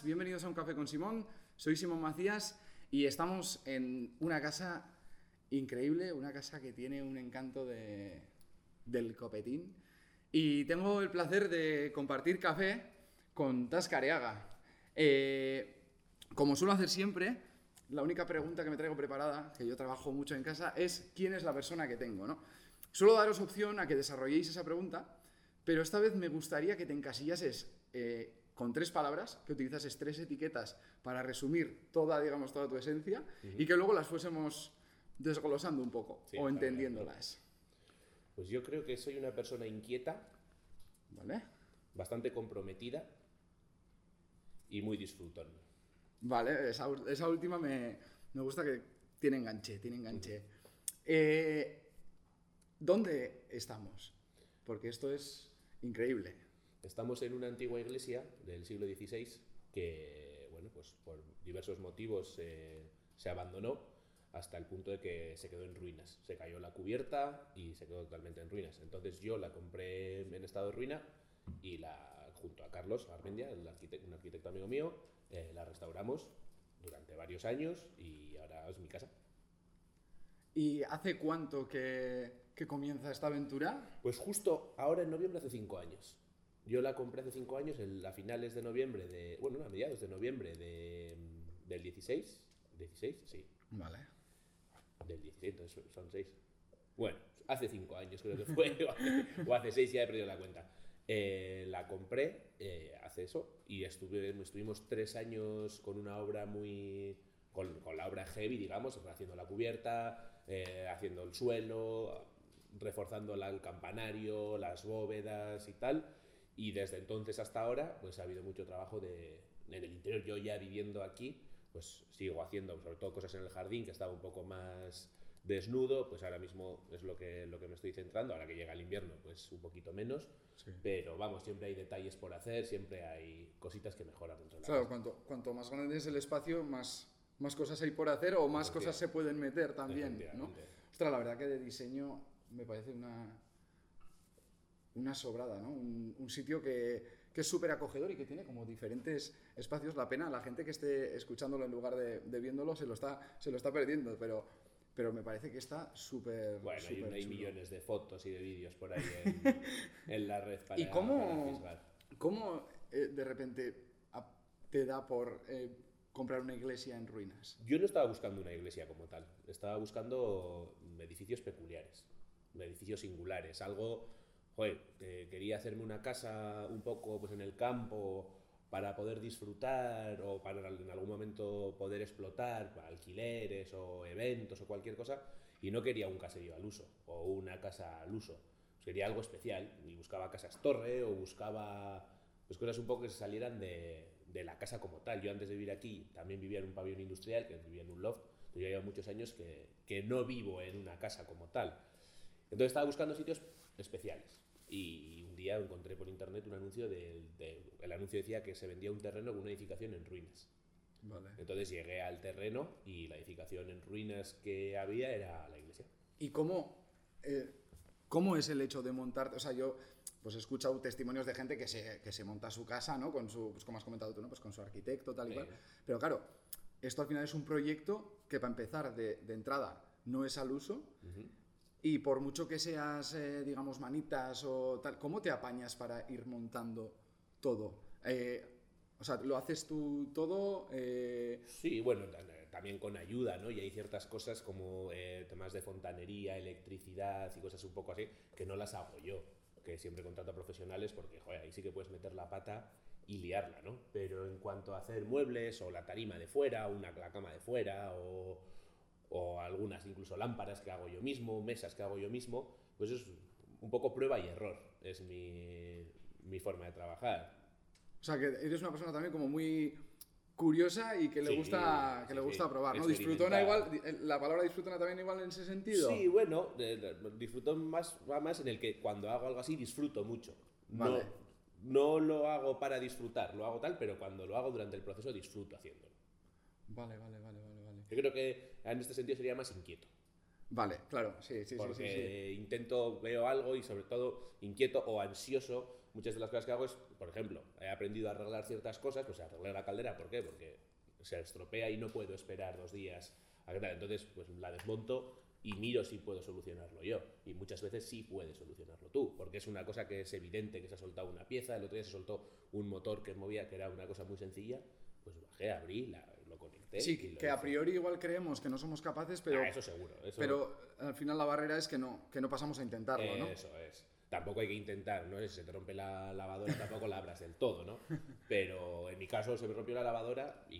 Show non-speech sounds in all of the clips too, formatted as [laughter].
bienvenidos a Un Café con Simón. Soy Simón Macías y estamos en una casa increíble, una casa que tiene un encanto de, del copetín. Y tengo el placer de compartir café con Tascareaga. Eh, como suelo hacer siempre, la única pregunta que me traigo preparada, que yo trabajo mucho en casa, es quién es la persona que tengo, ¿no? Suelo daros opción a que desarrolléis esa pregunta, pero esta vez me gustaría que te encasillases eh, con tres palabras, que utilizases tres etiquetas para resumir toda, digamos, toda tu esencia y que luego las fuésemos desglosando un poco o entendiéndolas. Pues yo creo que soy una persona inquieta, ¿vale? Bastante comprometida y muy disfrutón. Vale, esa, última me, gusta que tiene enganche, tiene enganche. Eh, ¿Dónde estamos? Porque esto es increíble. Estamos en una antigua iglesia del siglo XVI que, bueno, pues por diversos motivos eh, se abandonó hasta el punto de que se quedó en ruinas. Se cayó la cubierta y se quedó totalmente en ruinas. Entonces yo la compré en estado de ruina y la, junto a Carlos Armendia, el arquitecto, un arquitecto amigo mío, eh, la restauramos durante varios años y ahora es mi casa. ¿Y hace cuánto que, que comienza esta aventura? Pues justo ahora en noviembre hace cinco años. Yo la compré hace cinco años, a finales de noviembre de. Bueno, a mediados de noviembre de, del 16. ¿16? Sí. Vale. Del 16, entonces son seis. Bueno, hace cinco años creo que fue, [laughs] o hace seis, ya he perdido la cuenta. Eh, la compré eh, hace eso y estuve, estuvimos tres años con una obra muy. Con, con la obra heavy, digamos, haciendo la cubierta, eh, haciendo el suelo, reforzando el campanario, las bóvedas y tal. Y desde entonces hasta ahora, pues ha habido mucho trabajo de, en el interior. Yo ya viviendo aquí, pues sigo haciendo sobre todo cosas en el jardín, que estaba un poco más desnudo, pues ahora mismo es lo que, lo que me estoy centrando. Ahora que llega el invierno, pues un poquito menos. Pero vamos, siempre hay detalles por hacer, siempre hay cositas que mejorar dentro de la Claro, cuanto, cuanto más grande es el espacio, más, más cosas hay por hacer o más cosas se pueden meter también. ¿no? Ostras, la verdad que de diseño me parece una, una sobrada, ¿no? Un, sitio que, que es súper acogedor y que tiene como diferentes espacios. La pena, la gente que esté escuchándolo en lugar de, viéndolo se lo, está, se lo está perdiendo, pero, pero me parece que está súper. Bueno, hay, millones de fotos y de vídeos por ahí en, [laughs] la red para. ¿Y cómo, cómo eh, de repente te da por. Eh, comprar una iglesia en ruinas? Yo no estaba buscando una iglesia como tal, estaba buscando edificios peculiares, edificios singulares, algo joder, quería hacerme una casa un poco pues, en el campo para poder disfrutar o para en algún momento poder explotar para alquileres o eventos o cualquier cosa y no quería un caserío al uso o una casa al uso. quería algo especial y buscaba casas torre o buscaba pues, cosas un poco que se salieran de, de, la casa como tal. Yo antes de vivir aquí también vivía en un pabellón industrial, que vivía en un loft. Yo llevo muchos años que, que no vivo en una casa como tal. Entonces estaba buscando sitios especiales. Y un día encontré por internet un anuncio del el anuncio decía que se vendía un terreno con una edificación en ruinas. Entonces llegué al terreno y la edificación en ruinas que había era la iglesia. ¿Y cómo, eh, cómo es el hecho de montar? O sea, yo pues he escuchado testimonios de gente que se, que se monta su casa, ¿no? Con su, pues como has comentado tú, ¿no? Pues con su arquitecto, tal y cual. Pero claro, esto al final es un proyecto que para empezar de, de entrada no es al uso. Y por mucho que seas, eh, digamos, manitas o tal, ¿cómo te apañas para ir montando todo? Eh, o sea, ¿lo haces tú todo? Eh, sí, bueno, también con ayuda, ¿no? Y hay ciertas cosas como temas de fontanería, electricidad y cosas un poco así, que no las hago yo, que siempre contrato a profesionales porque, joder, ahí sí que puedes meter la pata y liarla, ¿no? Pero en cuanto a hacer muebles o la tarima de fuera, una, la cama de fuera o o algunas incluso lámparas que hago yo mismo, mesas que hago yo mismo, pues es un poco prueba y error, es mi, mi forma de trabajar. O sea, que eres una persona también como muy curiosa y que le gusta que le gusta probar, ¿no? Disfrutona igual, la palabra disfrutona también igual en ese sentido. Sí, bueno, disfrutón más va más en el que cuando hago algo así disfruto mucho. Vale. No, no lo hago para disfrutar, lo hago tal, pero cuando lo hago durante el proceso disfruto haciéndolo. Vale, vale, vale. Yo creo que en este sentido sería más inquieto. Vale, claro, sí, sí, sí, porque sí, sí. intento, veo algo y sobre todo inquieto o ansioso. Muchas de las cosas que hago es, por ejemplo, he aprendido a arreglar ciertas cosas, pues arreglar la caldera, ¿por qué? Porque se estropea y no puedo esperar dos días a que tal. Entonces, pues la desmonto y miro si puedo solucionarlo yo. Y muchas veces sí puedes solucionarlo tú, porque es una cosa que es evidente que se ha soltado una pieza, el otro día se soltó un motor que movía, que era una cosa muy sencilla, pues bajé, abrí, la, Sí, que a priori igual creemos que no somos capaces, pero, Ah, eso seguro. Eso, pero al final la barrera es que no, que no pasamos a intentarlo, ¿no? Eso es. Tampoco hay que intentar, ¿no? Si se te rompe la lavadora, tampoco la abras del todo, ¿no? Pero en mi caso se me rompió la lavadora y,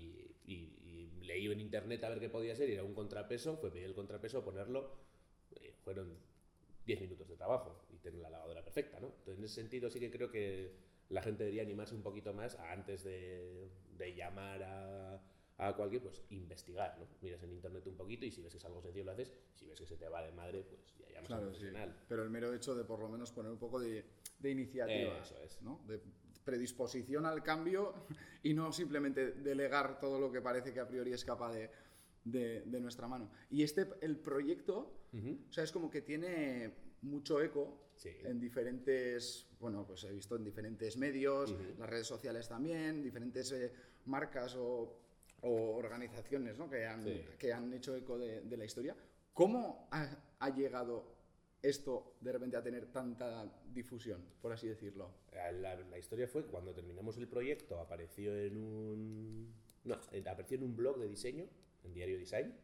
y- y leí en internet a ver qué podía ser y era un contrapeso, fue pedir el contrapeso, ponerlo, eh, fueron 10 minutos de trabajo y tener la lavadora perfecta, ¿no? Entonces en ese sentido sí que creo que la gente debería animarse un poquito más a antes de, de llamar a, a cualquier, pues investigar, ¿no? Miras en internet un poquito y si ves que es algo sencillo lo haces, si ves que se te va de madre, pues ya llamas a un Claro, sí. profesional. Pero el mero hecho de por lo menos poner un poco de, de iniciativa, Eso es. ¿no? De predisposición al cambio y no simplemente delegar todo lo que parece que a priori escapa de, de- de nuestra mano. Y este, el proyecto, Ujú. o sea, es como que tiene mucho eco Sí. en diferentes, bueno, pues he visto en diferentes medios, Ujú. las redes sociales también, diferentes eh, marcas o, o organizaciones ¿no? que, han, Sí. que han hecho eco de, de la historia. ¿Cómo ha, ha llegado esto de repente a tener tanta difusión, por así decirlo? La, la historia fue que cuando terminamos el proyecto apareció en un no, apareció en un blog de diseño, en Diario Design,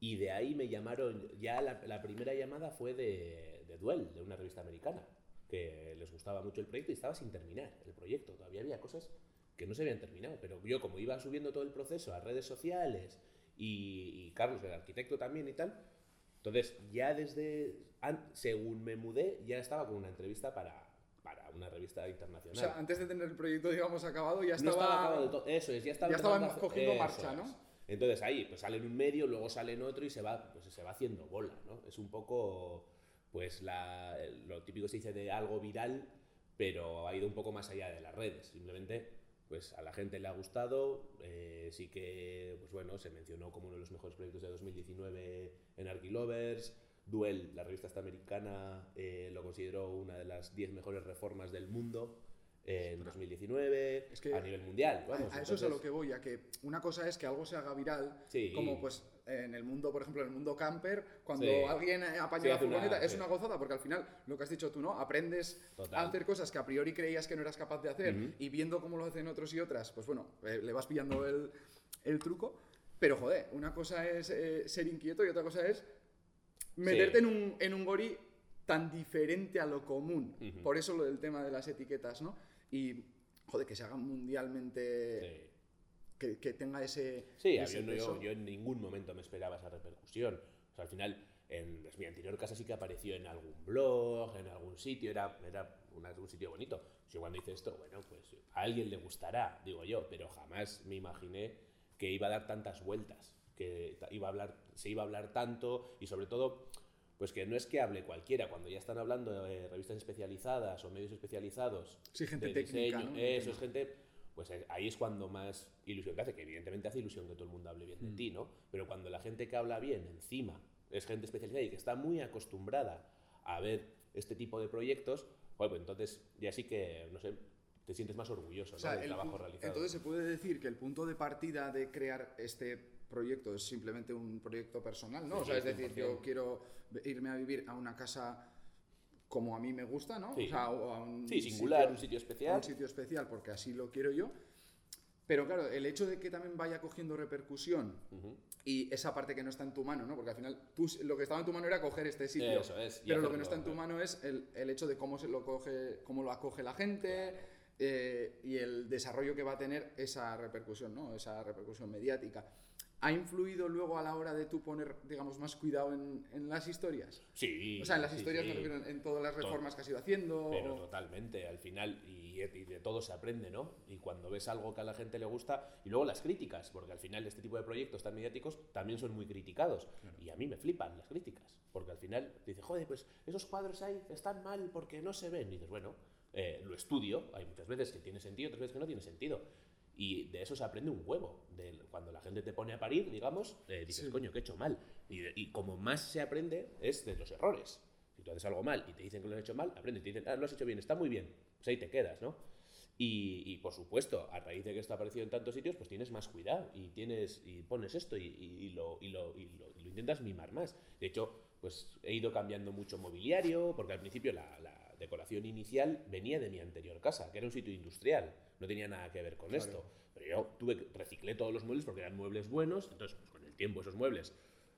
y de ahí me llamaron, ya la, la primera llamada fue de, de Duel, de una revista americana, que les gustaba mucho el proyecto y estaba sin terminar el proyecto, todavía había cosas que no se habían terminado, pero yo como iba subiendo todo el proceso a redes sociales y, y Carlos, el arquitecto también y tal, entonces ya desde, según me mudé, ya estaba con una entrevista para, para una revista O internacional. sea, antes de tener el proyecto, digamos, acabado, ya No estaba... estaba acabado. Eso es, ya estaba, ya estaba hacer- cogiendo marcha, es. ¿no? Entonces ahí, pues sale en un medio, luego sale en otro y se va, pues se va haciendo bola, ¿no? Es un poco, pues la, lo típico se dice de algo viral, pero ha ido un poco más allá de las redes. Simplemente, pues a la gente le ha gustado, eh, sí que, pues bueno, se mencionó como uno de los mejores proyectos de 2019 en Arquilovers. Duel, la revista esta americana, eh, lo consideró una de las 10 mejores reformas del mundo en 2019, Es que a nivel mundial. A- eso es a lo que voy, a que una cosa es que algo se haga viral, Sí. como pues en el mundo, por ejemplo, en el mundo camper, cuando Sí. alguien apaña Sí, la una- furgoneta, es sí. una gozada, porque al final, lo que has dicho tú, ¿no? Aprendes Total. a hacer cosas que a priori creías que no eras capaz de hacer, y viendo cómo lo hacen otros y otras, pues bueno, eh, le vas pillando el, el truco, pero joder, una cosa es eh, ser inquieto y otra cosa es meterte en, un, en un gori tan diferente a lo común. Por eso lo del tema de las etiquetas, ¿no? Y, joder, que se haga mundialmente. Que, que tenga ese. Sí, ese yo, yo, yo en ningún momento me esperaba esa repercusión. O sea, al final, en mi anterior casa sí que apareció en algún blog, en algún sitio, era, era una- un sitio bonito. Yo cuando hice esto, bueno, pues a alguien le gustará, digo yo, pero jamás me imaginé que iba a dar tantas vueltas, que iba a hablar, se iba a hablar tanto y sobre todo, pues que no es que hable cualquiera, cuando ya están hablando de revistas especializadas o medios especializados. Sí, gente de técnica, diseño, ¿no? Eso es gente pues ahí es cuando más ilusión te hace, que evidentemente hace ilusión que todo el mundo hable bien de Mm. ti, ¿no? Pero cuando la gente que habla bien encima es gente especializada y que está muy acostumbrada a ver este tipo de proyectos, joder, pues entonces ya sí que, no sé, te sientes más orgulloso O sea, ¿no? del el trabajo realizado. entonces se puede decir que el punto de partida de crear este proyecto es simplemente un proyecto personal, ¿no? O sea, es decir, yo 100%. quiero irme a vivir a una casa como a mí me gusta, ¿no? Sí. O sea, a un sí, singular, un sitio especial. un sitio especial porque así lo quiero yo. Pero claro, el hecho de que también vaya cogiendo repercusión Ujú. y esa parte que no está en tu mano, ¿no? Porque al final tú, lo que estaba en tu mano era coger este sitio. Eso es, pero lo que hacerlo, no está en tu ¿no? mano es el, el hecho de cómo se lo coge, cómo lo acoge la gente eh, y el desarrollo que va a tener esa repercusión, ¿no? Esa repercusión mediática. ¿Ha influido luego a la hora de tú poner, digamos, más cuidado en, en las historias? Sí. O sea, en las sí, historias sí. refiero en, todas las reformas que has ido haciendo. Pero o- totalmente, al final, y, y de todo se aprende, ¿no? Y cuando ves algo que a la gente le gusta, y luego las críticas, porque al final este tipo de proyectos tan mediáticos también son muy criticados. Y a mí me flipan las críticas, porque al final dices, joder, pues esos cuadros ahí están mal porque no se ven. Y dices, bueno, eh, lo estudio, hay muchas veces que tiene sentido, otras veces que no tiene sentido. Y de eso se aprende un huevo. De cuando la gente te pone a parir, digamos, eh, dices, Sí. coño, que he hecho mal. Y, y como más se aprende es de los errores. Si tú haces algo mal y te dicen que lo has hecho mal, aprende. Te dicen, ah, lo has hecho bien, está muy bien. Pues ahí te quedas, ¿no? Y, y, por supuesto, a raíz de que esto ha aparecido en tantos sitios, pues tienes más cuidado y tienes y pones esto y, y- lo, lo, lo- lo intentas mimar más. De hecho, pues he ido cambiando mucho mobiliario, porque al principio la, la decoración inicial venía de mi anterior casa, que era un sitio industrial, no tenía nada que ver con Claro. esto. Pero yo tuve reciclé todos los muebles porque eran muebles buenos, entonces pues, con el tiempo esos muebles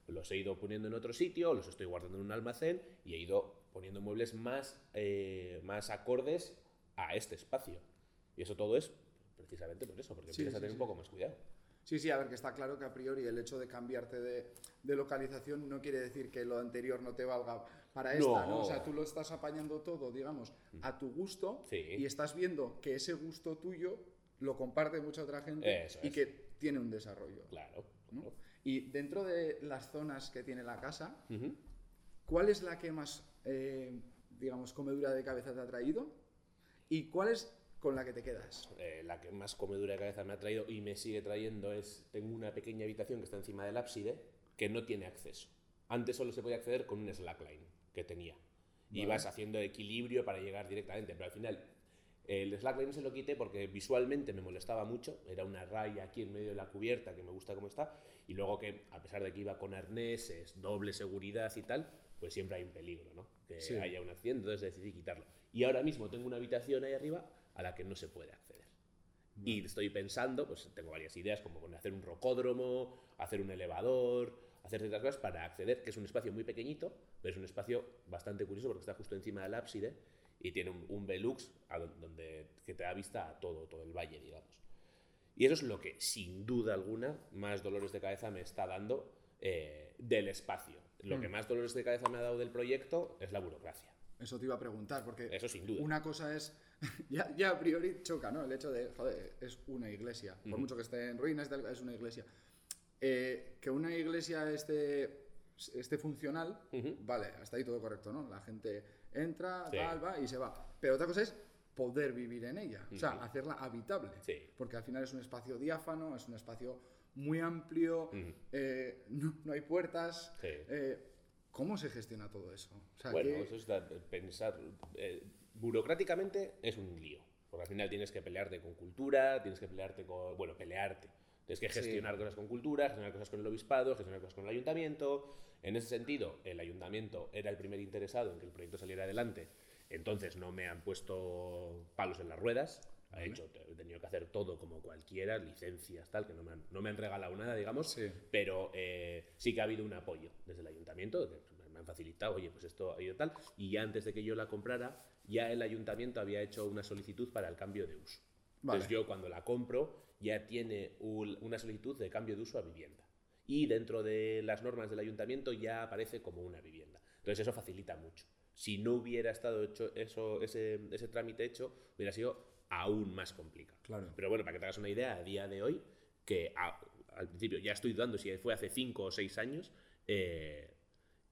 los he ido poniendo en otro sitio, los estoy guardando en un almacén y he ido poniendo muebles más, eh, más acordes a este espacio. Y eso todo es precisamente por eso, porque Sí, empiezas a tener sí. un poco más cuidado. Sí, sí, a ver, que está claro que a priori el hecho de cambiarte de, de localización no quiere decir que lo anterior no te valga para esta, ¿no? O sea, tú lo estás apañando todo, digamos, a tu gusto Sí. y estás viendo que ese gusto tuyo lo comparte mucha otra gente Eso y es. que tiene un desarrollo. Claro. ¿no? Y dentro de las zonas que tiene la casa. ¿cuál es la que más, eh, digamos, comedura de cabeza te ha traído? ¿Y cuál es con la que te quedas? Eh, la que más comedura de cabeza me ha traído y me sigue trayendo es, tengo una pequeña habitación que está encima del ábside que no tiene acceso. Antes solo se podía acceder con un slackline que tenía. Y Vale. vas haciendo equilibrio para llegar directamente, pero al final el slackline se lo quité porque visualmente me molestaba mucho, era una raya aquí en medio de la cubierta que me gusta como está, y luego que a pesar de que iba con arneses, doble seguridad y tal, pues siempre hay un peligro, ¿no? Que Sí. haya un accidente, entonces decidí quitarlo. Y ahora mismo tengo una habitación ahí arriba a la que no se puede acceder. Y estoy pensando, pues tengo varias ideas, como hacer un rocódromo, hacer un elevador, hacer ciertas cosas para acceder, que es un espacio muy pequeñito, pero es un espacio bastante curioso porque está justo encima del ábside y tiene un, un velux a don- donde, que te da vista a todo, todo el valle, digamos. Y eso es lo que, sin duda alguna, más dolores de cabeza me está dando eh, del espacio. Lo que más dolores de cabeza me ha dado del proyecto es la burocracia. Eso te iba a preguntar, porque Eso sin duda. una cosa es, [laughs] ya, ya a priori choca, ¿no? El hecho de, joder, es una iglesia, por mucho que esté en ruinas, es una iglesia. Eh, que una iglesia esté, esté funcional, vale, hasta ahí todo correcto, ¿no? La gente entra, Sí. tal, va y se va. Pero otra cosa es poder vivir en ella, o sea, hacerla habitable. Sí. Porque al final es un espacio diáfano, es un espacio muy amplio, eh, no, no hay puertas. Sí. eh, ¿Cómo se gestiona todo eso? O sea, Bueno, que- eso es da- pensar. eh, burocráticamente es un lío. Porque al final tienes que pelearte con cultura, tienes que pelearte con. Bueno, pelearte. Tienes que Sí. gestionar cosas con cultura, gestionar cosas con el obispado, gestionar cosas con el ayuntamiento. En ese sentido, el ayuntamiento era el primer interesado en que el proyecto saliera adelante. Entonces no me han puesto palos en las ruedas. He, hecho, he tenido que hacer todo como cualquiera, licencias, tal, que no me han, no me han regalado nada, digamos Sí. pero eh, sí que ha habido un apoyo desde el ayuntamiento, que me han facilitado, oye, pues esto ha ido tal, y ya antes de que yo la comprara, ya el ayuntamiento había hecho una solicitud para el cambio de uso. Vale. Entonces yo cuando la compro ya tiene un- una solicitud de cambio de uso a vivienda. Y dentro de las normas del ayuntamiento ya aparece como una vivienda. Entonces eso facilita mucho. Si no hubiera estado hecho eso, ese, ese trámite hecho, hubiera sido aún más complicado. Claro. Pero bueno, para que te hagas una idea, a día de hoy, que a- al principio ya estoy dudando si fue hace 5 o 6 años, eh,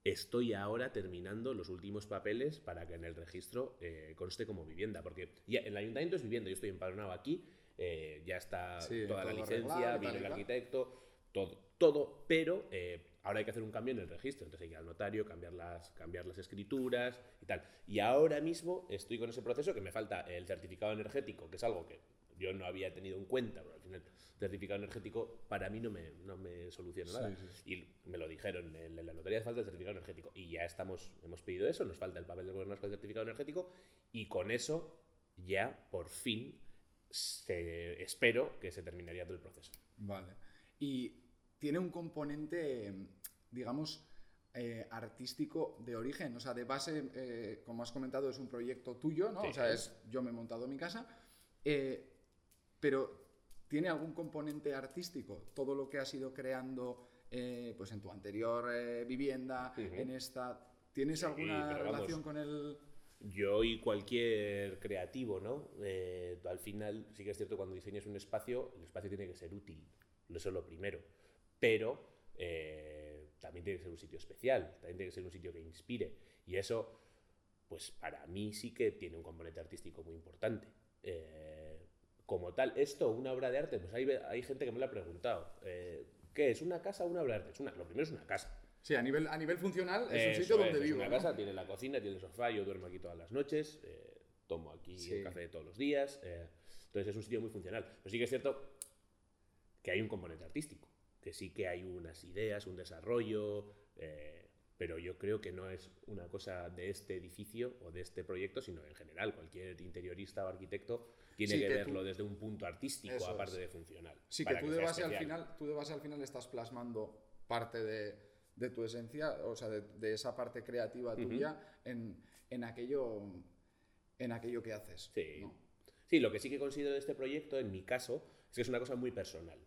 estoy ahora terminando los últimos papeles para que en el registro eh, conste como vivienda, porque ya el ayuntamiento es vivienda, yo estoy empadronado aquí, eh, ya está Sí, toda la licencia, viene el arquitecto, todo, todo, pero eh, ahora hay que hacer un cambio en el registro, entonces hay que ir al notario, cambiar las, cambiar las escrituras y tal. Y ahora mismo estoy con ese proceso que me falta el certificado energético, que es algo que yo no había tenido en cuenta, pero el certificado energético para mí no me, no me soluciona nada. Sí, Y me lo dijeron en la notaría, falta el certificado energético. Y ya estamos, hemos pedido eso, nos falta el papel de gobierno con el certificado energético, y con eso ya por fin se- espero que se terminaría todo el proceso. Vale. Y tiene un componente, digamos, eh, artístico de origen. O sea, de base, eh, como has comentado, es un proyecto tuyo, ¿no? Sí. O sea, es yo me he montado mi casa. eh, pero ¿tiene algún componente artístico? Todo lo que has ido creando eh, pues en tu anterior eh, vivienda, en esta. ¿Tienes Sí, alguna vamos. relación con el.? Yo y cualquier creativo, ¿no? Eh, al final, sí que es cierto, cuando diseñas un espacio, el espacio tiene que ser útil. Eso es lo primero. Pero también tiene que ser un sitio especial, también tiene que ser un sitio que inspire. Y eso, pues para mí sí que tiene un componente artístico muy importante. Eh, como tal, esto, una obra de arte, pues hay, hay gente que me lo ha preguntado. Eh, ¿Qué es? ¿Una casa o una obra de arte? Es una, lo primero es una casa. Sí, a nivel, a nivel funcional es Eso un sitio donde es, es vivo. una ¿no? casa, tiene la cocina, tiene el sofá, yo duermo aquí todas las noches, eh, tomo aquí Sí. el café de todos los días. eh, entonces es un sitio muy funcional. Pero sí que es cierto que hay un componente artístico, que sí que hay unas ideas, un desarrollo, eh, pero yo creo que no es una cosa de este edificio o de este proyecto, sino en general. Cualquier interiorista o arquitecto tiene Sí, que, que verlo tú- desde un punto artístico, Eso aparte es. de funcional. Sí, que tú de sea base al final, tú de base al final estás plasmando parte de, de tu esencia, o sea, de, de esa parte creativa tuya en, en aquello en aquello que haces. Sí. ¿no? Sí, lo que sí que considero de este proyecto, en mi caso, es que es una cosa muy personal.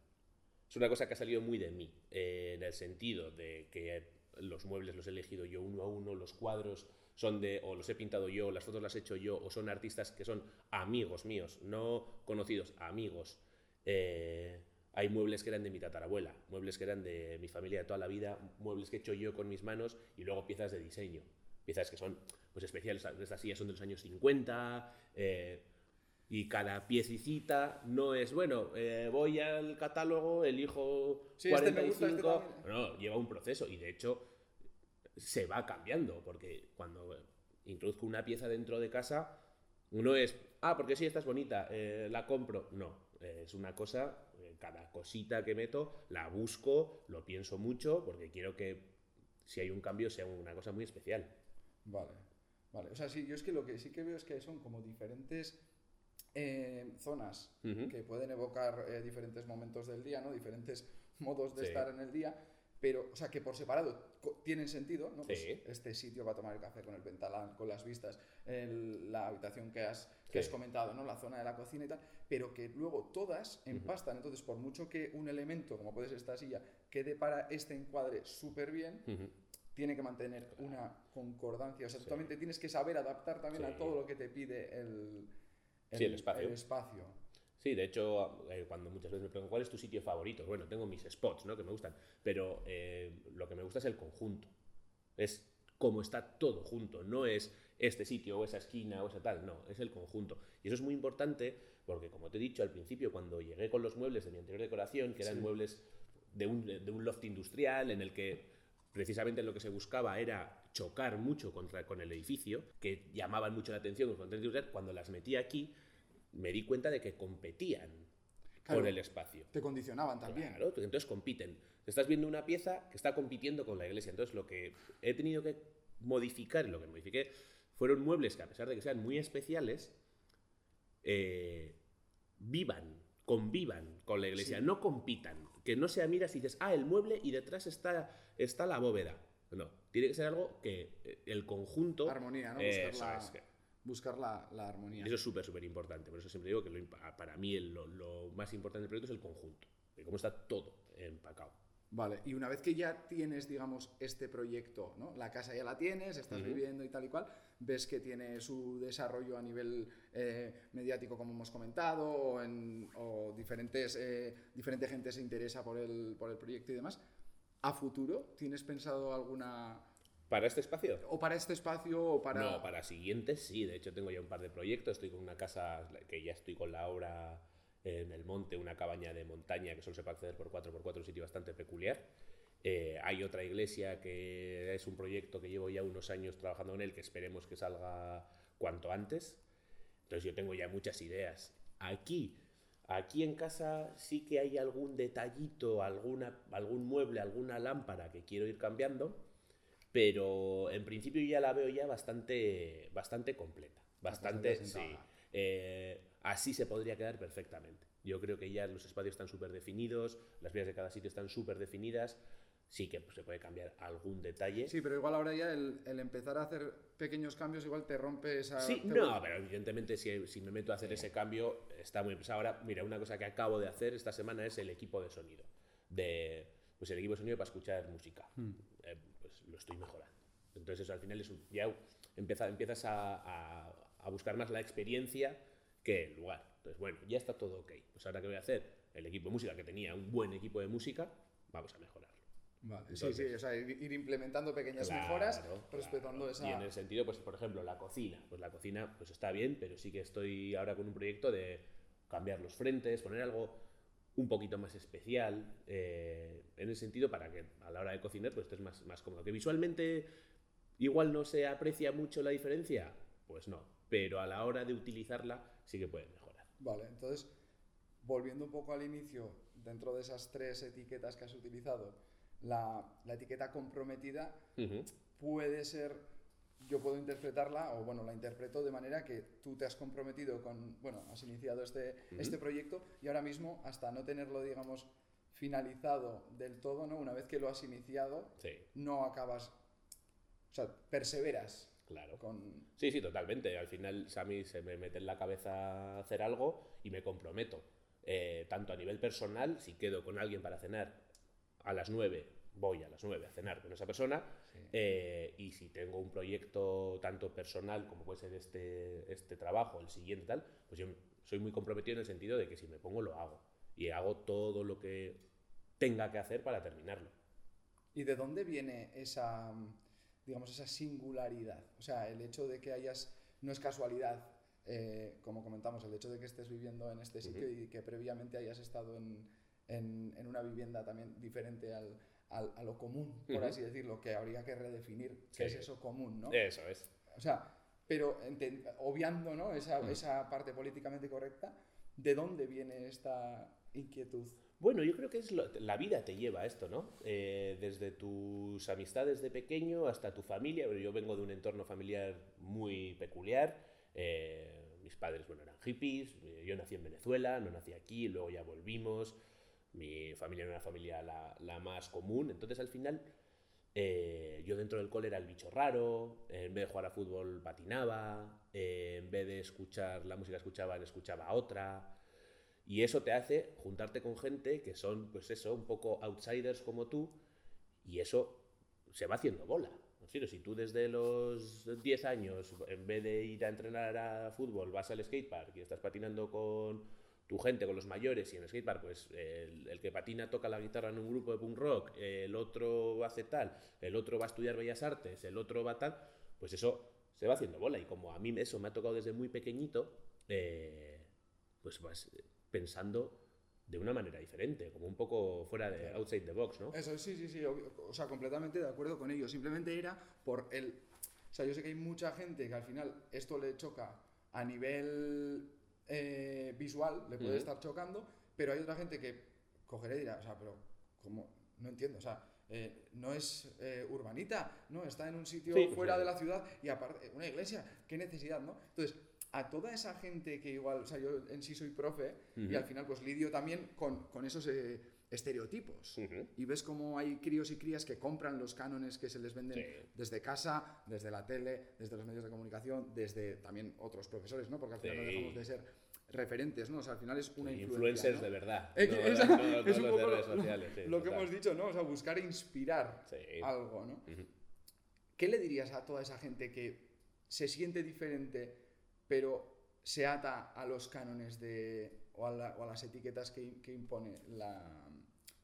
Es una cosa que ha salido muy de mí, eh, en el sentido de que los muebles los he elegido yo uno a uno, los cuadros son de, o los he pintado yo, las fotos las he hecho yo, o son artistas que son amigos míos, no conocidos, amigos. Eh, hay muebles que eran de mi tatarabuela, muebles que eran de mi familia de toda la vida, muebles que he hecho yo con mis manos y luego piezas de diseño. Piezas que son pues especiales, estas sillas son de los años 50, eh, y cada piececita no es, bueno, eh, voy al catálogo, elijo Sí, este me gusta, 45. este también. no, lleva un proceso y de hecho se va cambiando, porque cuando introduzco una pieza dentro de casa, uno es, ah, porque sí, esta es bonita, eh, la compro. No, eh, es una cosa, eh, cada cosita que meto la busco, lo pienso mucho, porque quiero que si hay un cambio sea una cosa muy especial. Vale, vale. O sea, sí, yo es que lo que sí que veo es que son como diferentes eh, zonas Ujú. que pueden evocar eh, diferentes momentos del día, ¿no? Diferentes [laughs] modos de Sí. estar en el día, pero, o sea, que por separado tienen sentido, ¿no? Pues Sí. este sitio para tomar el café con el ventalán, con las vistas, el- la habitación que has, que Sí. has comentado, ¿no? La zona de la cocina y tal, pero que luego todas empastan. Entonces, por mucho que un elemento, como puede ser esta silla, quede para este encuadre súper bien, Ujú. tiene que mantener una concordancia. O sea, tú Sí. también te tienes que saber adaptar también a Sí. todo lo que te pide el, Sí, el espacio. espacio. Sí, de hecho, eh, cuando muchas veces me preguntan cuál es tu sitio favorito, bueno, tengo mis spots, ¿no? Que me gustan, pero eh, lo que me gusta es el conjunto. Es cómo está todo junto, no es este sitio o esa esquina o esa tal, no, es el conjunto. Y eso es muy importante porque, como te he dicho al principio, cuando llegué con los muebles de mi anterior decoración, que eran Sí. muebles de un, de un loft industrial en el que precisamente lo que se buscaba era chocar mucho contra, con el edificio, que llamaban mucho la atención cuando las metí aquí me di cuenta de que competían Claro. con el espacio. Te condicionaban también. Claro, pues entonces compiten. Estás viendo una pieza que está compitiendo con la iglesia. Entonces lo que he tenido que modificar lo que modifiqué fueron muebles que a pesar de que sean muy especiales, eh, vivan, convivan con la iglesia, Sí. no compitan. Que no sea miras y dices, ah, el mueble y detrás está, está la bóveda. No, tiene que ser algo que eh, el conjunto... Armonía, ¿no? Eso Buscar, la, es, que- buscar la, la armonía. eso es súper, súper importante. Por eso siempre digo que lo para mí lo, lo más importante del proyecto es el conjunto. De cómo está todo empacado. Vale, y una vez que ya tienes, digamos, este proyecto, ¿no? La casa ya la tienes, estás viviendo y tal y cual, ves que tiene su desarrollo a nivel eh, mediático, como hemos comentado, o, en, o diferentes, eh, diferente gente se interesa por el, por el proyecto y demás. ¿A futuro tienes pensado alguna... ¿Para este espacio? o para este espacio o para... No, para siguientes sí. De hecho, tengo ya un par de proyectos. Estoy con una casa que ya estoy con la obra en el monte, una cabaña de montaña que solo se puede acceder por 4x4, un sitio bastante peculiar. Eh, hay otra iglesia que es un proyecto que llevo ya unos años trabajando en él, que esperemos que salga cuanto antes. Entonces yo tengo ya muchas ideas. Aquí, aquí en casa sí que hay algún detallito, alguna, algún mueble, alguna lámpara que quiero ir cambiando, pero en principio ya la veo ya bastante, bastante completa. Bastante, sí. Eh, así se podría quedar perfectamente. Yo creo que ya los espacios están súper definidos, las vías de cada sitio están súper definidas. Sí que pues, se puede cambiar algún detalle. Sí, pero igual ahora ya el, el empezar a hacer pequeños cambios igual te rompe esa... Sí, te no, pero evidentemente si, si me meto a hacer ese cambio está muy pesado. Ahora, mira, una cosa que acabo de hacer esta semana es el equipo de sonido. De, pues el equipo de sonido para escuchar música. Eh, pues lo estoy mejorando. Entonces eso al final es un- ya empieza, empiezas a, a- a buscar más la experiencia que el lugar. Entonces, bueno, ya está todo ok. Pues ahora que voy a hacer el equipo de música, que tenía un buen equipo de música, vamos a mejorarlo. Vale, Entonces- sí, sí, o sea, ir, implementando pequeñas Claro, mejoras, claro. respetando esa... Y en el sentido, pues, por ejemplo, la cocina. Pues la cocina pues está bien, pero sí que estoy ahora con un proyecto de cambiar los frentes, poner algo un poquito más especial, eh, en el sentido para que a la hora de cocinar pues estés más, más cómodo. Que visualmente igual no se aprecia mucho la diferencia, pues no, pero a la hora de utilizarla sí que puede mejorar. Vale, entonces, volviendo un poco al inicio, dentro de esas tres etiquetas que has utilizado, la, la etiqueta comprometida puede ser yo puedo interpretarla, o bueno, la interpreto de manera que tú te has comprometido con, bueno, has iniciado este, este proyecto y ahora mismo, hasta no tenerlo, digamos, finalizado del todo, ¿no? Una vez que lo has iniciado, no acabas, o sea, perseveras. Claro. Con... Sí, sí, totalmente. Al final a mí se me mete en la cabeza hacer algo y me comprometo. Eh, tanto a nivel personal, si quedo con alguien para cenar a las 9 voy a las 9 a cenar con esa persona eh, y si tengo un proyecto tanto personal como puede ser este, este trabajo, el siguiente tal, pues yo soy muy comprometido en el sentido de que si me pongo lo hago y hago todo lo que tenga que hacer para terminarlo. ¿Y de dónde viene esa, digamos, esa singularidad? O sea, el hecho de que hayas, no es casualidad, eh, como comentamos, el hecho de que estés viviendo en este sitio y que previamente hayas estado en, en, en una vivienda también diferente al, a, lo común, por así decirlo, que habría que redefinir qué es eso común, ¿no? Eso es. O sea, pero obviando ¿no? esa, esa parte políticamente correcta, ¿de dónde viene esta inquietud? Bueno, yo creo que es la vida te lleva a esto, ¿no? Eh, desde tus amistades de pequeño hasta tu familia. Yo vengo de un entorno familiar muy peculiar. Eh, mis padres, bueno, eran hippies. Eh, yo nací en Venezuela, no nací aquí, luego ya volvimos mi familia era una familia la, la más común, entonces al final eh, yo dentro del cole era el bicho raro, en vez de jugar a fútbol patinaba, eh, en vez de escuchar la música escuchaba, escuchaba otra. Y eso te hace juntarte con gente que son, pues eso, un poco outsiders como tú, y eso se va haciendo bola. Si tú desde los 10 años, en vez de ir a entrenar a fútbol, vas al skatepark y estás patinando con tu gente con los mayores y en el skatepark, pues el, que patina toca la guitarra en un grupo de punk rock, el otro hace tal, el otro va a estudiar bellas artes, el otro va tal, pues eso se va haciendo bola. Y como a mí eso me ha tocado desde muy pequeñito, eh, pues vas pensando de una manera diferente, como un poco fuera de outside the box, ¿no? Eso, sí, sí, sí, o sea, completamente de acuerdo con ello. Simplemente era por el... O sea, yo sé que hay mucha gente que al final esto le choca a nivel eh, visual le puede estar chocando, pero hay otra gente que cogeré y dirá, o sea, pero como no entiendo, o sea, eh, no es eh, urbanita, no, está en un sitio pues fuera de la ciudad y aparte, una iglesia, qué necesidad, ¿no? Entonces, a toda esa gente que igual, o sea, yo en sí soy profe y al final pues lidio también con, con esos estereotipos. Y ves cómo hay críos y crías que compran los cánones que se les venden desde casa, desde la tele, desde los medios de comunicación, desde también otros profesores, ¿no? Porque al final no dejamos de ser referentes, ¿no? O sea, al final es una Influencers de verdad. [laughs] es [laughs] un poco lo, que hemos dicho, ¿no? O sea, buscar inspirar algo, ¿no? ¿Qué le dirías a toda esa gente que se siente diferente, pero se ata a los cánones de, o, a las etiquetas que, que impone la,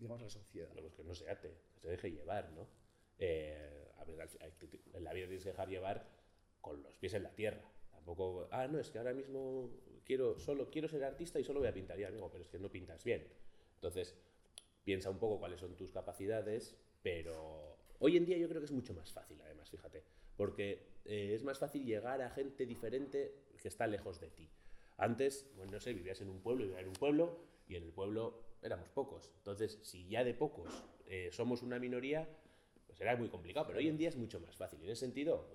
digamos, la sociedad. No, pues que no se ate, que se deje llevar, ¿no? Eh, a ver, en la vida tienes que dejar llevar con los pies en la tierra. Tampoco, ah, no, es que ahora mismo quiero, solo quiero ser artista y solo voy a pintar. Ya, no, pero es que no pintas bien. Entonces, piensa un poco cuáles son tus capacidades, pero hoy en día yo creo que es mucho más fácil, además, fíjate, porque eh, es más fácil llegar a gente diferente que está lejos de ti. Antes, bueno, no sé, vivías en un pueblo, vivías en un pueblo, y en el pueblo éramos pocos. Entonces, si ya de pocos eh, somos una minoría, pues era muy complicado. Pero hoy en día es mucho más fácil. Y en ese sentido,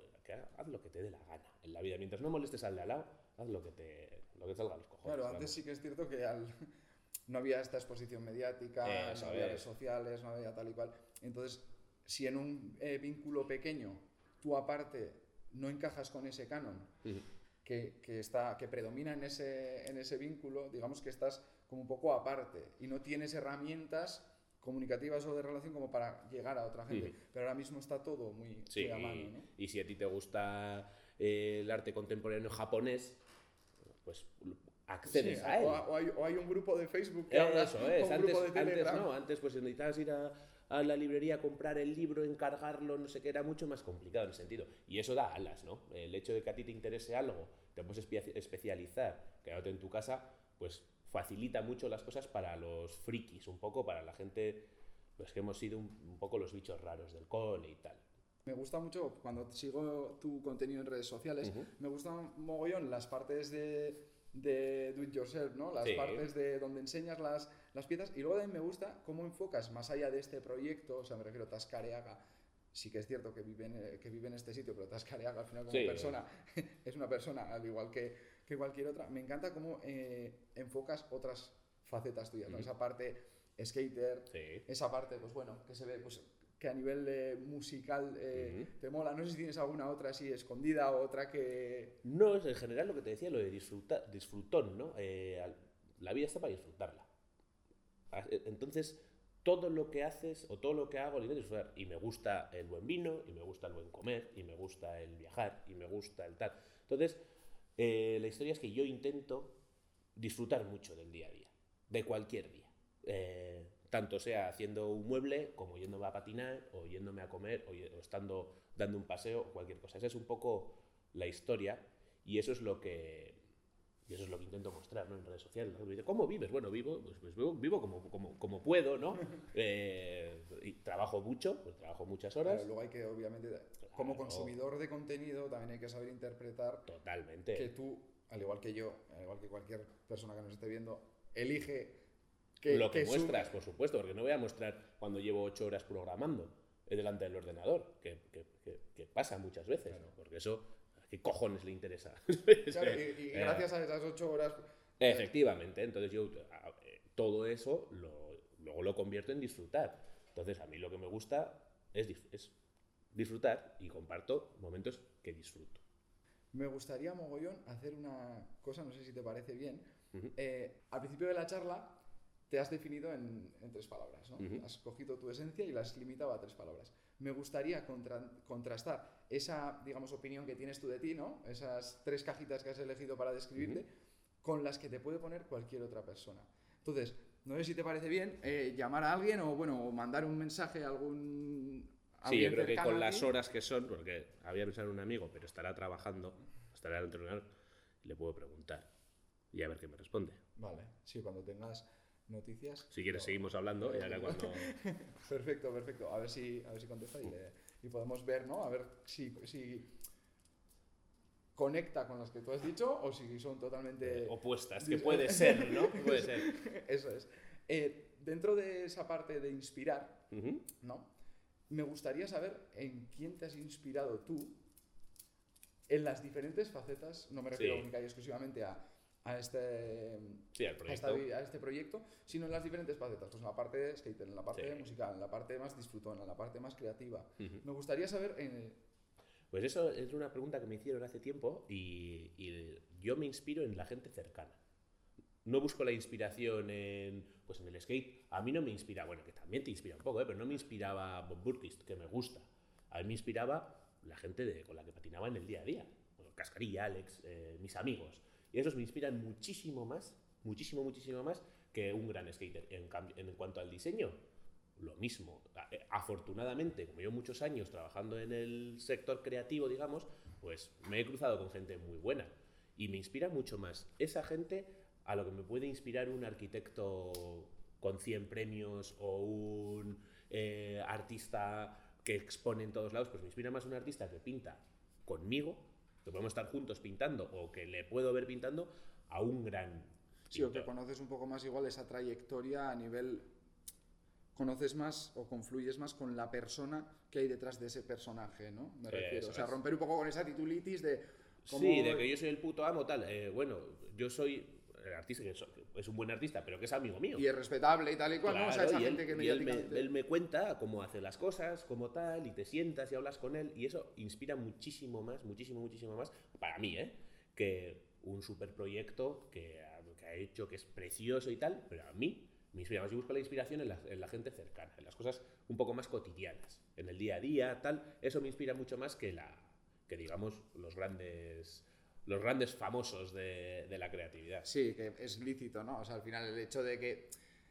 haz lo que te dé la gana en la vida. Mientras no molestes al de al lado, haz lo que te, lo que salga a los cojones. Claro, antes sí que es cierto que [laughs] no había esta exposición mediática, no había redes sociales, no había tal y cual. Entonces, si en un eh, vínculo pequeño tú aparte no encajas con ese canon, que, que, está, que predomina en ese, en ese vínculo, digamos que estás como un poco aparte y no tienes herramientas comunicativas o de relación como para llegar a otra gente. Pero ahora mismo está todo muy, a mano. ¿no? Y si a ti te gusta eh, el arte contemporáneo japonés, pues accedes a él. O, hay, un grupo de Facebook que habla, Eso es, antes, antes, no, antes pues necesitabas ir a, a, la librería comprar el libro, encargarlo, no sé qué, era mucho más complicado en ese sentido. Y eso da alas, ¿no? El hecho de que a ti te interese algo, te puedes especializar, quedándote en tu casa, pues facilita mucho las cosas para los frikis, un poco para la gente, pues que hemos sido un, un poco los bichos raros del cole y tal. Me gusta mucho cuando sigo tu contenido en redes sociales, Ujú. me gustan mogollón las partes de, de do it yourself, ¿no? Las Sí. partes de donde enseñas las, las piezas y luego también me gusta cómo enfocas más allá de este proyecto, o sea, me refiero a Tascareaga. Sí que es cierto que vive en, eh, que vive en este sitio, pero Tascareaga al final como Sí. persona [laughs] es una persona al igual que, que cualquier otra. Me encanta cómo eh, enfocas otras facetas tuyas, ¿no? Esa parte skater, Sí. esa parte, pues bueno, que se ve, pues que a nivel eh, musical eh, Ujú. te mola. No sé si tienes alguna otra así escondida o otra que... No, es en general lo que te decía, lo de disfrutar, disfrutón, ¿no? Eh, la vida está para disfrutarla. A- eh, Entonces, todo lo que haces o todo lo que hago lo intento disfrutar. Y me gusta el buen vino, y me gusta el buen comer, y me gusta el viajar, y me gusta el tal. Entonces, eh, la historia es que yo intento disfrutar mucho del día a día, de cualquier día. Eh, tanto sea haciendo un mueble, como yéndome a patinar, o yéndome a comer, o, o estando dando un paseo, o cualquier cosa. Esa es un poco la historia, y eso es lo que. Y eso es lo que intento mostrar ¿no? en redes sociales. La gente me dice, ¿Cómo vives? Bueno, vivo, pues, pues vivo, vivo como, como, como puedo, ¿no? [laughs] Eh, y trabajo mucho, pues trabajo muchas horas. Claro, luego hay que, obviamente, como Claro. consumidor de contenido, también hay que saber interpretar Totalmente. que tú, al igual que yo, al igual que cualquier persona que nos esté viendo, elige que, lo que, su- muestras, por supuesto, porque no voy a mostrar cuando llevo ocho horas programando eh, delante del ordenador, que, que- que- que pasa muchas veces, Claro. porque eso, ¿a qué cojones le interesa? [laughs] Claro, y, y Eh, gracias a esas ocho horas... Efectivamente, entonces yo eh, todo eso lo, luego lo convierto en disfrutar. Entonces a mí lo que me gusta es, es disfrutar y comparto momentos que disfruto. Me gustaría, mogollón, hacer una cosa, no sé si te parece bien. Ujú. Eh, al principio de la charla te has definido en, en tres palabras, ¿no? Ujú. Has cogido tu esencia y la has limitado a tres palabras. Me gustaría contra- contrastar esa, digamos, opinión que tienes tú de ti, ¿no? Esas tres cajitas que has elegido para describirte, con las que te puede poner cualquier otra persona. Entonces, no sé si te parece bien eh, llamar a alguien o, bueno, mandar un mensaje a algún... Sí, alguien yo creo que con a las horas que son, porque había pensado en un amigo, pero estará trabajando, estará en el ordenador, le puedo preguntar y a ver qué me responde. Vale, sí, cuando tengas noticias... Si quieres seguimos hablando cuando... [laughs] Perfecto, perfecto. A ver si, a ver si contesta y, le- y podemos ver, ¿no? A ver si, si conecta con las que tú has dicho o si son totalmente... opuestas, que puede [laughs] ser, ¿no? Puede ser. [laughs] Eso es. Eh, dentro de esa parte de inspirar. ¿no? Me gustaría saber en quién te has inspirado tú en las diferentes facetas, no me refiero Sí. única y exclusivamente a, a este Sí, a, esta a este proyecto, sino en las diferentes facetas, pues en la parte de skater, en la parte Sí. musical, en la parte más disfrutona, en la parte más creativa. Ujú. Me gustaría saber, eh, Pues eso es una pregunta que me hicieron hace tiempo y, y yo me inspiro en la gente cercana. No busco la inspiración en, pues en el skate. A mí no me inspira, bueno, que también te inspira un poco, ¿eh? pero no me inspiraba Bob Burkist, que me gusta. A mí me inspiraba la gente de- con la que patinaba en el día a día. Bueno, Cascarilla, Alex, eh, mis amigos. Y esos me inspiran muchísimo más, muchísimo, muchísimo más que un gran skater. En, cuanto al diseño, lo mismo. Eh, Afortunadamente, como yo muchos años trabajando en el sector creativo, digamos, pues me he cruzado con gente muy buena y me inspira mucho más esa gente a lo que me puede inspirar un arquitecto con 100 premios o un eh, artista que expone en todos lados, pues me inspira más un artista que pinta conmigo, que podemos estar juntos pintando o que le puedo ver pintando a un gran sí, o que conoces un poco más igual esa trayectoria a nivel... Conoces más o confluyes más con la persona que hay detrás de ese personaje, ¿no? Me refiero. Eso o sea, es. romper un poco con esa titulitis de... Sí, de que yo soy el puto amo, tal. Eh, bueno, yo soy el artista que so- que es un buen artista, pero que es amigo mío. Y es respetable y tal y cual, ¿no? O sea, Claro, esa y él- gente que y él, me, él me cuenta cómo hace las cosas, cómo tal, y te sientas y hablas con él, y eso inspira muchísimo más, muchísimo, muchísimo más, para mí, ¿eh? Que un superproyecto que ha, que ha hecho, que es precioso y tal, pero a mí me inspira más. Yo busco la inspiración en la, en la gente cercana, en las cosas un poco más cotidianas, en el día a día, tal. Eso me inspira mucho más que, la, que digamos, los grandes, los grandes famosos de, de la creatividad. Sí, que es lícito, ¿no? O sea, al final el hecho de que...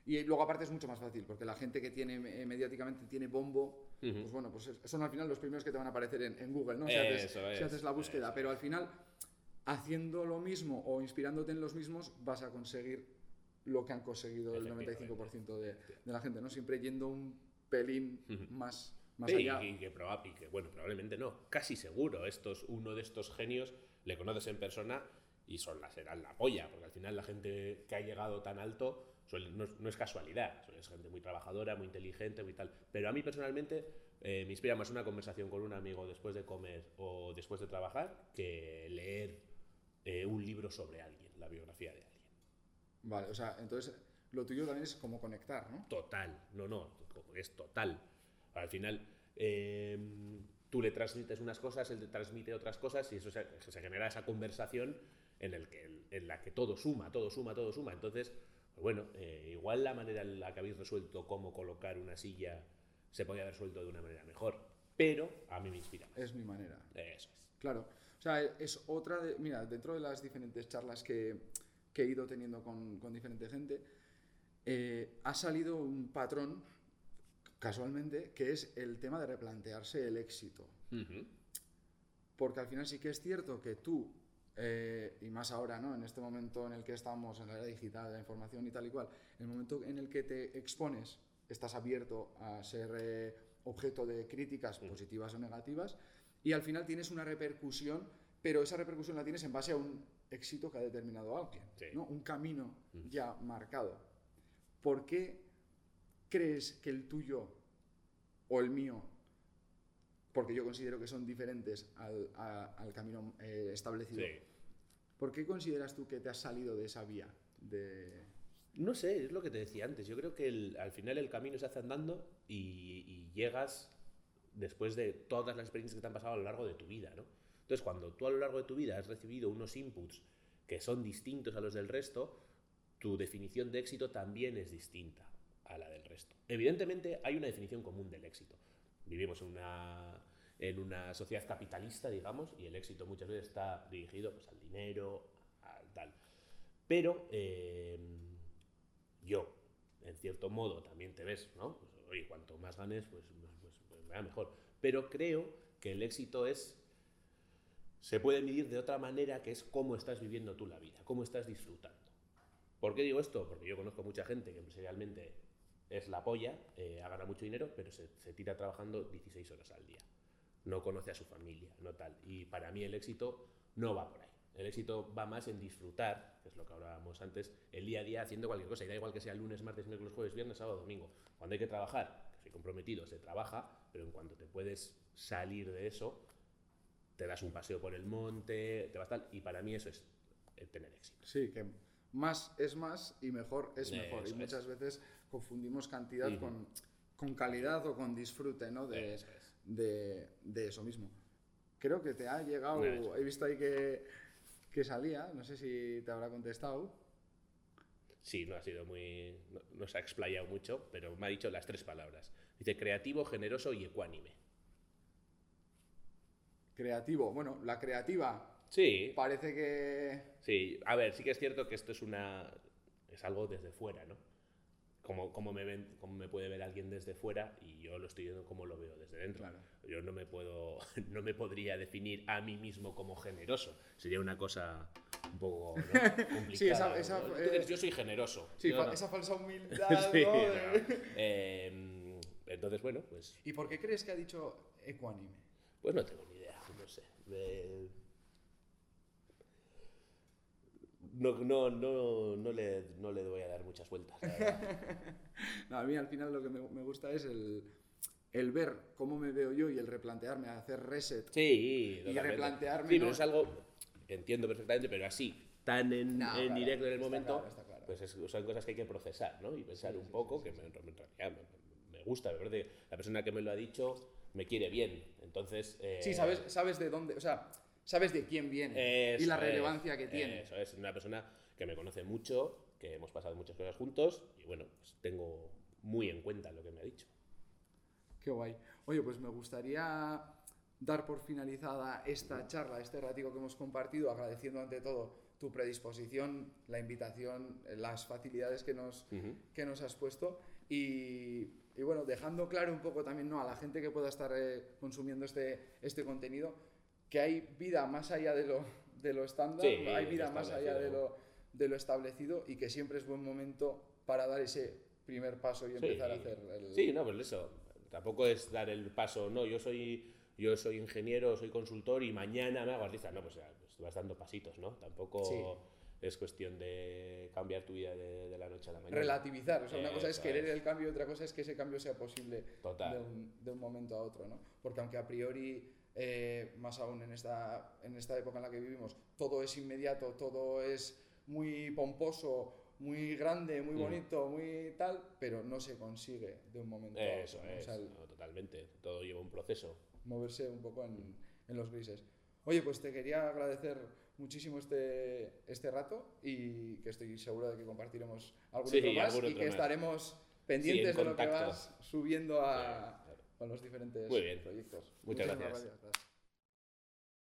Y luego aparte es mucho más fácil, porque la gente que tiene eh, mediáticamente tiene bombo, pues bueno, pues es- son al final los primeros que te van a aparecer en, en Google, ¿no? Si haces, si es, haces la búsqueda, pero al final, haciendo lo mismo o inspirándote en los mismos, vas a conseguir lo que han conseguido el 95% de, de, la gente, ¿no? Siempre yendo un pelín más, más allá. Y, que bueno, probablemente no, casi seguro, estos, uno de estos genios le conoces en persona y son las, serán la polla, porque al final la gente que ha llegado tan alto no, es casualidad, es gente muy trabajadora, muy inteligente, muy tal. Pero a mí personalmente eh, me inspira más una conversación con un amigo después de comer o después de trabajar que leer eh, un libro sobre alguien, la biografía de alguien. Vale, o sea, entonces lo tuyo también es como conectar, ¿no? Total, no, no, es total. Al final, eh, tú le transmites unas cosas, él te transmite otras cosas y eso se, genera esa conversación en, el que, en la que todo suma, todo suma, todo suma. Entonces, pues bueno, eh, igual la manera en la que habéis resuelto cómo colocar una silla se podría haber resuelto de una manera mejor, pero a mí me inspira. Es mi manera. Eso es. Claro. O sea, es otra de. Mira, dentro de las diferentes charlas que, que he ido teniendo con, con diferente gente, eh, ha salido un patrón, casualmente, que es el tema de replantearse el éxito. Porque al final sí que es cierto que tú, eh, y más ahora, ¿no? En este momento en el que estamos, en la era digital, de la información y tal y cual, el momento en el que te expones, estás abierto a ser eh, objeto de críticas positivas o negativas, y al final tienes una repercusión, pero esa repercusión la tienes en base a un éxito que ha determinado alguien, ¿no? Un camino ya marcado. ¿Por qué crees que el tuyo o el mío, porque yo considero que son diferentes al, camino eh, establecido, ¿por qué consideras tú que te has salido de esa vía? De... No sé, es lo que te decía antes. Yo creo que al final el camino se hace andando y, llegas después de todas las experiencias que te han pasado a lo largo de tu vida, ¿no? Entonces, cuando tú a lo largo de tu vida has recibido unos inputs que son distintos a los del resto, tu definición de éxito también es distinta a la del resto. Evidentemente hay una definición común del éxito. Vivimos en una, en una sociedad capitalista, digamos, y el éxito muchas veces está dirigido pues, al dinero, al tal. Pero eh, yo, en cierto modo, también te ves, ¿no? Pues, oye, cuanto más ganes, pues, pues, pues, pues me va mejor. Pero creo que el éxito es se puede medir de otra manera que es cómo estás viviendo tú la vida, cómo estás disfrutando. ¿Por qué digo esto? Porque yo conozco mucha gente que empresarialmente es la polla, eh, ha ganado mucho dinero, pero se, tira trabajando 16 horas al día. No conoce a su familia, no tal. Y para mí el éxito no va por ahí. El éxito va más en disfrutar, que es lo que hablábamos antes, el día a día haciendo cualquier cosa. Y da igual que sea lunes, martes, miércoles, jueves, viernes, sábado, domingo. Cuando hay que trabajar, que estoy comprometido, se trabaja, pero en cuanto te puedes salir de eso, te das un paseo por el monte, te vas tal. Y para mí eso es tener éxito. Sí, que más es más y mejor es mejor. y muchas veces confundimos cantidad con, con, calidad o con disfrute ¿no? de, eso de, de, eso mismo. Creo que te ha llegado, he visto ahí que, que, salía, no sé si te habrá contestado. Sí, no ha sido muy. No, se ha explayado mucho, pero me ha dicho las tres palabras. Dice creativo, generoso y ecuánime. Creativo, bueno, la creativa Sí. Parece que. Sí, a ver, sí que es cierto que esto es una. es algo desde fuera, ¿no? Como, como, me ven, como me puede ver alguien desde fuera y yo lo estoy viendo como lo veo desde dentro. Yo no me puedo. [laughs] no me podría definir a mí mismo como generoso. Sería una cosa un poco [laughs] complicada. sí, esa, esa, eh, yo soy generoso. Sí, esa falsa [laughs] humildad. sí, em, entonces, bueno, pues. ¿Y por qué crees que ha dicho ecuánime? Pues no tengo ni idea, no sé no, no, no, no, le, no le voy a dar muchas vueltas. [laughs] a mí al final lo que me, me gusta es el, el, ver cómo me veo yo y el replantearme, hacer reset. Sí, y replantearme. Sí, pero es algo, entiendo perfectamente, pero así, tan en, en directo en el momento, pues son cosas que hay que procesar, ¿no? Y pensar un poco, que me, en realidad me, gusta, me parece la persona que me lo ha dicho me quiere bien. Entonces. Eh, sí, sabes, sabes de dónde. O sea, sabes de quién viene y la relevancia que tiene. Eso es, una persona que me conoce mucho, que hemos pasado muchas cosas juntos y bueno, pues tengo muy en cuenta lo que me ha dicho. Qué guay. Oye, pues me gustaría dar por finalizada esta charla, este ratico que hemos compartido, agradeciendo ante todo tu predisposición, la invitación, las facilidades que nos, que nos has puesto y, y, bueno, dejando claro un poco también ¿no? a la gente que pueda estar eh, consumiendo este, este contenido, que hay vida más allá de lo, de lo estándar, hay vida más allá de lo, de lo establecido y que siempre es buen momento para dar ese primer paso y empezar a hacer el... Sí, no, pues eso. Tampoco es dar el paso, no, yo soy, yo soy ingeniero, soy consultor y mañana me hago artista. No, pues ya, pues vas dando pasitos, ¿no? Tampoco es cuestión de cambiar tu vida de, la noche a la mañana. Relativizar, o sea, una cosa es querer el cambio y otra cosa es que ese cambio sea posible De, un, de, un, momento a otro, ¿no? Porque aunque a priori, eh, más aún en esta, en esta época en la que vivimos, todo es inmediato, todo es muy pomposo, muy grande, muy mm. bonito, muy tal, pero no se consigue de un momento a otro. Es, totalmente, todo lleva un proceso. Moverse un poco en, en, los grises. Oye, pues te quería agradecer muchísimo este, este rato y que estoy seguro de que compartiremos algún otro más y que estaremos pendientes de lo que vas subiendo a, con los diferentes proyectos. Muchas, gracias.